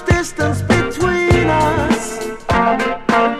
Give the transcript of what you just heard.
Much distance between us.